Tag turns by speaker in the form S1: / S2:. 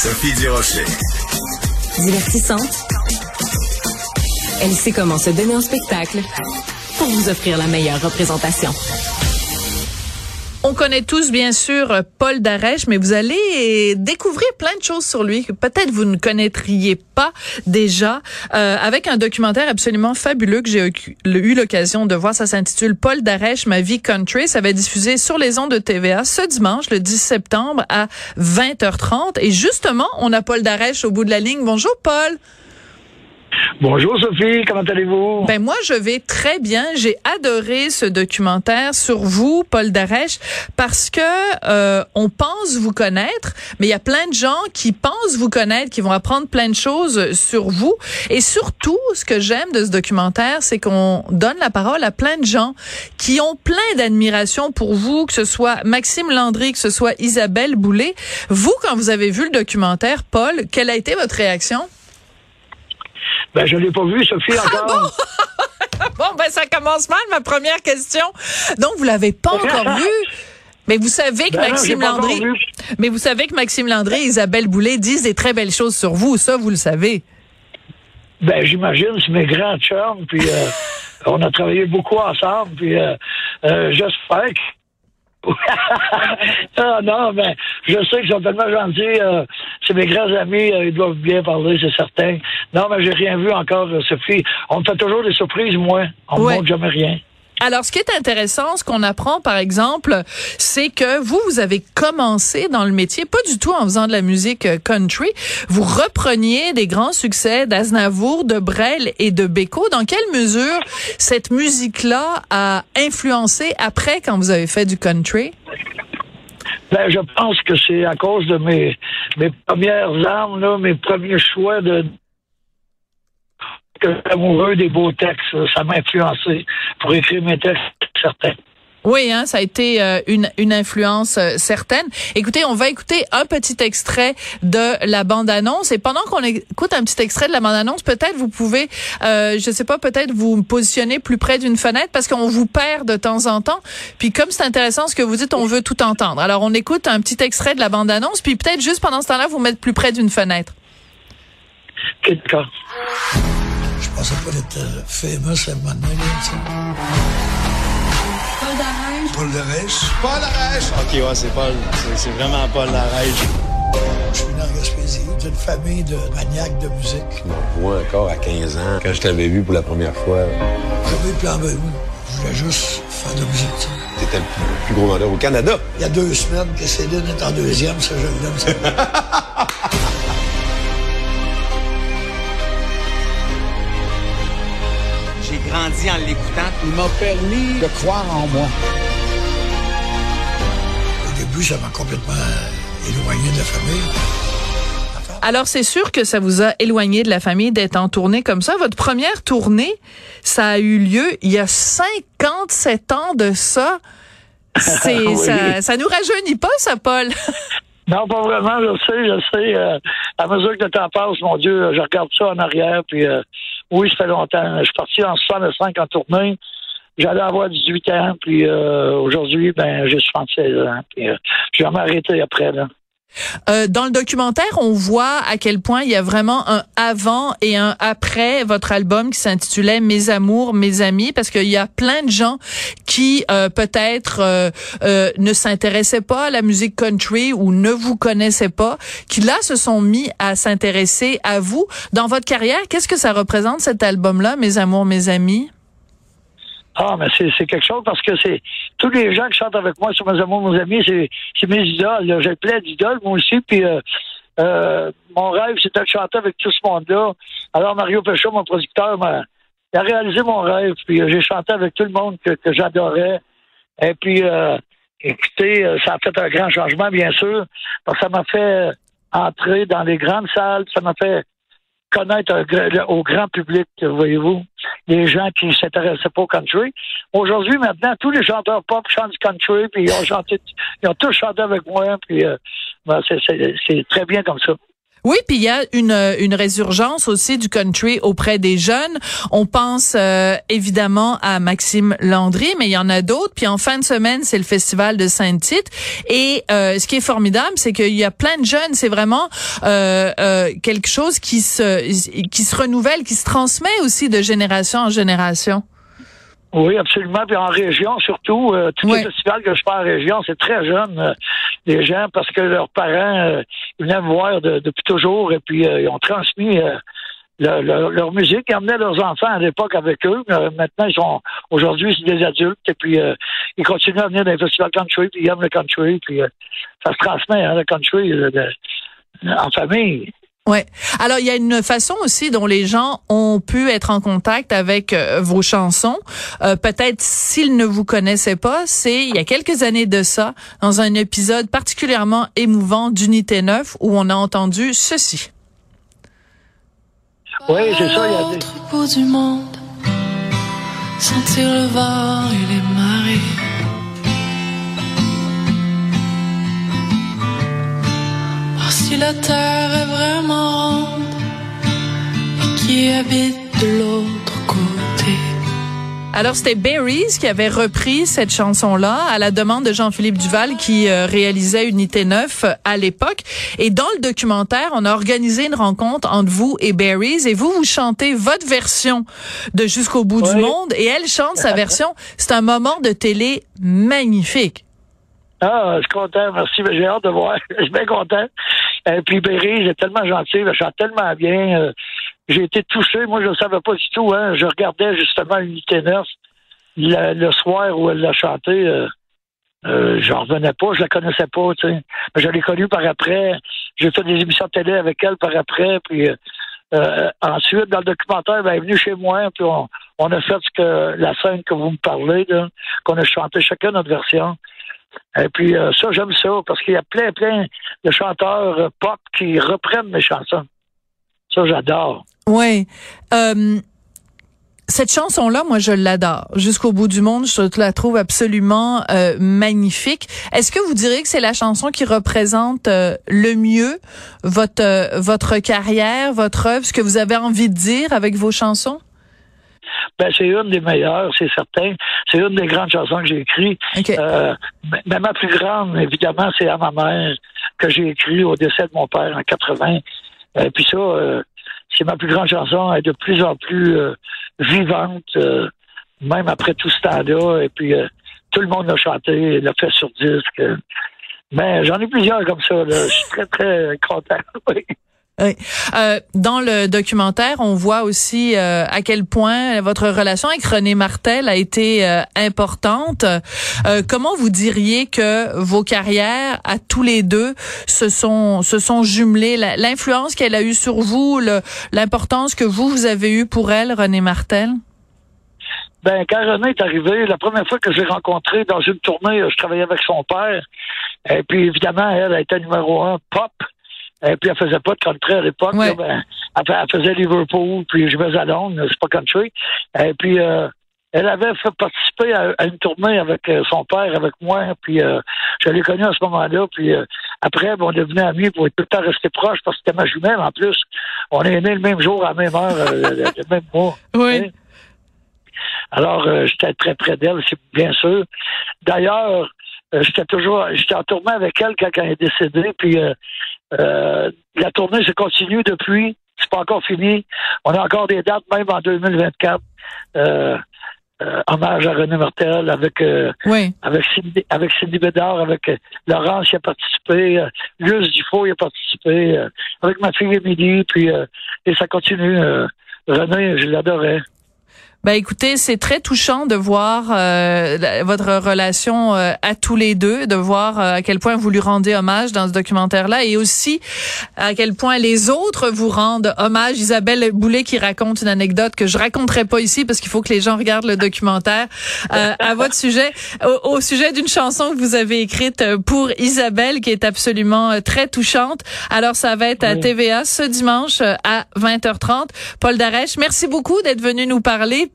S1: Sophie Durocher.
S2: Divertissante. Elle sait comment se donner en spectacle pour vous offrir la meilleure représentation.
S3: On connaît tous, bien sûr, Paul Darèche, mais vous allez découvrir plein de choses sur lui que peut-être vous ne connaîtriez pas déjà, euh, avec un documentaire absolument fabuleux que j'ai eu l'occasion de voir. Ça s'intitule Paul Darèche, ma vie country. Ça va être diffusé sur les ondes de TVA ce dimanche, le 10 septembre, à 20h30. Et justement, on a Paul Darèche au bout de la ligne. Bonjour, Paul.
S4: Bonjour Sophie, comment allez-vous?
S3: Ben moi je vais très bien. J'ai adoré ce documentaire sur vous, Paul Darèche, parce que euh, on pense vous connaître, mais il y a plein de gens qui pensent vous connaître, qui vont apprendre plein de choses sur vous. Et surtout, ce que j'aime de ce documentaire, c'est qu'on donne la parole à plein de gens qui ont plein d'admiration pour vous, que ce soit Maxime Landry, que ce soit Isabelle Boulay. Vous, quand vous avez vu le documentaire, Paul, quelle a été votre réaction?
S4: Ben, je l'ai pas vu, Sophie, ah encore.
S3: bon? ben, ça commence mal, ma première question. Donc, vous l'avez pas encore vu? Mais vous savez que ben Maxime Landry, mais vous savez que Maxime Landry et Isabelle Boulay disent des très belles choses sur vous, ça vous le savez.
S4: Ben j'imagine, c'est mes grands chums, puis euh, on a travaillé beaucoup ensemble, puis euh, euh, j'espère que ah non, mais je sais qu'ils sont tellement gentils. Euh, c'est mes grands amis, euh, ils doivent bien parler, c'est certain. Non, mais j'ai rien vu encore, euh, Sophie. On fait toujours des surprises, moi. On me montre jamais rien.
S3: Alors, ce qui est intéressant, ce qu'on apprend, par exemple, c'est que vous, vous avez commencé dans le métier, pas du tout en faisant de la musique euh, country. Vous repreniez des grands succès d'Aznavour, de Brel et de Beko. Dans quelle mesure cette musique-là a influencé après quand vous avez fait du country?
S4: Ben, je pense que c'est à cause de mes, mes premières armes, là, mes premiers choix de, que amoureux des beaux textes. Ça m'a influencé pour écrire mes textes, certains.
S3: Oui, hein, ça a été euh, une, une influence euh, certaine. Écoutez, on va écouter un petit extrait de la bande-annonce. Et pendant qu'on écoute un petit extrait de la bande-annonce, peut-être vous pouvez, euh, je sais pas, peut-être vous positionner plus près d'une fenêtre parce qu'on vous perd de temps en temps. Puis comme c'est intéressant ce que vous dites, on veut tout entendre. Alors on écoute un petit extrait de la bande-annonce, puis peut-être juste pendant ce temps-là, vous mettre plus près d'une fenêtre.
S4: D'accord.
S5: Je pensais pas être euh, famous à un moment donné,
S6: Paul Darèche.
S5: Paul Darèche.
S7: Paul Darèche. OK, ouais, c'est Paul. C'est vraiment Paul Darèche.
S5: Je suis né en Gaspésie, d'une famille de maniaques de musique.
S8: moi, encore à 15 ans, quand je t'avais vu pour la première fois.
S5: J'avais plan B. Je voulais juste faire de la musique.
S8: T'étais le plus, gros vendeur au Canada.
S5: Il y a deux semaines que Céline est en deuxième, ça, je le
S9: grandi en l'écoutant.
S5: Il m'a permis de croire en moi. Au début, ça m'a complètement éloigné de la famille.
S3: Alors, c'est sûr que ça vous a éloigné de la famille d'être en tournée comme ça. Votre première tournée, ça a eu lieu il y a 57 ans de ça. C'est, ça, ça nous rajeunit pas, ça, Paul?
S4: Non, pas vraiment, je sais, je sais. Euh, à mesure que le temps passe, mon Dieu, je regarde ça en arrière, puis euh, oui, ça fait longtemps. Je suis parti en 65 en tournée. J'allais avoir 18 ans, puis euh, aujourd'hui, ben, j'ai 76 ans. Puis, euh, j'ai jamais arrêté après, là.
S3: Euh, dans le documentaire, on voit à quel point il y a vraiment un avant et un après votre album qui s'intitulait Mes amours, mes amis, parce qu'il y a plein de gens qui euh, peut-être euh, ne s'intéressaient pas à la musique country ou ne vous connaissaient pas, qui là se sont mis à s'intéresser à vous. Dans votre carrière, qu'est-ce que ça représente cet album-là, Mes amours, mes amis?
S4: Ah, mais c'est quelque chose parce que c'est tous les gens qui chantent avec moi sur mes amours, mes amis, c'est mes idoles. J'ai plein d'idoles, moi aussi. Puis euh, euh, mon rêve, c'était de chanter avec tout ce monde-là. Alors Mario Péchaud, mon producteur, il a réalisé mon rêve. Puis euh, j'ai chanté avec tout le monde que, que j'adorais. Et puis, écoutez, ça a fait un grand changement, bien sûr, parce que ça m'a fait entrer dans les grandes salles, ça m'a fait connaître au grand public, voyez-vous, les gens qui ne s'intéressaient pas au country. Aujourd'hui, maintenant, tous les chanteurs pop chantent country, puis ils ont chanté, ils ont tous chanté avec moi, puis euh, ben, c'est très bien comme ça.
S3: Oui, puis il y a une, une résurgence aussi du country auprès des jeunes. On pense euh, évidemment à Maxime Landry, mais il y en a d'autres. Puis en fin de semaine, c'est le festival de Saint-Tite. Et euh, ce qui est formidable, c'est qu'il y a plein de jeunes. C'est vraiment euh, euh, quelque chose qui se qui se renouvelle, qui se transmet aussi de génération en génération.
S4: Oui, absolument. Puis en région, surtout, euh, tous les festivals que je fais en région, c'est très jeune, euh, les gens, parce que leurs parents euh, ils venaient me voir de- depuis toujours et puis euh, ils ont transmis euh, leur, leur- leur musique. Ils emmenaient leurs enfants à l'époque avec eux. mais, euh, maintenant, ils sont aujourd'hui, c'est des adultes et puis euh, ils continuent à venir dans les festivals country, puis ils aiment le country, puis euh, ça se transmet, hein, le country, de- en famille.
S3: Ouais. Alors il y a une façon aussi dont les gens ont pu être en contact avec euh, vos chansons. Euh, Peut-être s'ils ne vous connaissaient pas, c'est il y a quelques années de ça, dans un épisode particulièrement émouvant d'Unité 9 où on a entendu ceci.
S4: Oui, c'est ça, il y a des...
S1: L'autre bout du monde, sentir le vent et les marées. La terre est vraiment ronde et qui habite de l'autre côté.
S3: Alors c'était Berries qui avait repris cette chanson-là à la demande de Jean-Philippe Duval qui euh, réalisait Unité 9 à l'époque. Et dans le documentaire, on a organisé une rencontre entre vous et Berries et vous, vous chantez votre version de Jusqu'au bout du monde et elle chante sa version. C'est un moment de télé magnifique.
S4: Ah, je suis content, merci. mais J'ai hâte de voir. Je suis bien content. Et puis Berry, il est tellement gentil, il chante tellement bien. Euh, J'ai été touché. Moi, je ne savais pas du tout. Hein. Je regardais justement Unité 9 le, soir où elle l'a chanté. Euh, euh, revenais pas, je la connaissais pas. Mais je l'ai connue par après. J'ai fait des émissions de télé avec elle par après. Puis euh, euh, ensuite, dans le documentaire, ben, elle est venue chez moi, puis on, on a fait ce que la scène que vous me parlez, qu'on a chanté chacun notre version. Et puis euh, ça, j'aime ça, parce qu'il y a plein, plein de chanteurs euh, pop qui reprennent mes chansons. Ça, j'adore.
S3: Oui. Euh, cette chanson-là, moi, je l'adore. Jusqu'au bout du monde, je la trouve absolument euh, magnifique. Est-ce que vous direz que c'est la chanson qui représente le mieux votre votre carrière, votre œuvre, ce que vous avez envie de dire avec vos chansons?
S4: Ben, c'est une des meilleures, c'est certain. C'est une des grandes chansons que j'ai écrites. Euh, mais- ma plus grande, évidemment, c'est à ma mère que j'ai écrit au décès de mon père en 80. Et puis ça, euh, c'est ma plus grande chanson. Elle est de plus en plus euh, vivante, euh, même après tout ce temps-là. Et puis, euh, tout le monde l'a chanté, l'a fait sur disque. Mais j'en ai plusieurs comme ça. Là. Je suis très, très content. Oui.
S3: Euh, dans le documentaire, on voit aussi euh, à quel point votre relation avec René Martel a été euh, importante. Euh, comment vous diriez que vos carrières, à tous les deux, se sont se sont jumelées? L'influence qu'elle a eue sur vous, l'importance que vous vous avez eue pour elle, René Martel?
S4: Ben, quand René est arrivé, la première fois que je l'ai rencontré dans une tournée, je travaillais avec son père. Et puis, évidemment, elle, elle était numéro un pop. Et puis, elle faisait pas de country à l'époque.
S3: Ouais.
S4: Ben, elle, fa- elle faisait Liverpool, puis je vais à Londres, c'est pas country. Et puis, euh, elle avait fait participer à, à une tournée avec euh, son père, avec moi. Puis, euh, je l'ai connu à ce moment-là. Puis, euh, après, ben, on devenus amis pour tout le temps rester proches parce que c'était ma jumelle, en plus. On est nés le même jour, à la même heure, euh, le, même mois. Hein? Alors, euh, j'étais très près d'elle, c'est bien sûr. D'ailleurs, euh, j'étais toujours, j'étais en tournée avec elle quand elle est décédée, puis euh, euh, la tournée se continue depuis. C'est pas encore fini. On a encore des dates, même en 2024. Euh, euh, hommage à René Martel avec euh,
S3: Oui.
S4: avec Cindy, avec Cindy Bédard, avec euh, Laurence qui a participé, Luce Dufault y a participé, avec ma fille Émilie, puis et ça continue. René, je l'adorais.
S3: Ben écoutez, c'est très touchant de voir euh, la- votre relation euh, à tous les deux, de voir euh, à quel point vous lui rendez hommage dans ce documentaire-là, et aussi à quel point les autres vous rendent hommage. Isabelle Boulet qui raconte une anecdote que je raconterai pas ici parce qu'il faut que les gens regardent le documentaire euh, à votre sujet, au, au sujet d'une chanson que vous avez écrite pour Isabelle qui est absolument euh, très touchante. Alors ça va être à. TVA ce dimanche euh, à 20h30. Paul Darèche, merci beaucoup d'être venu nous parler.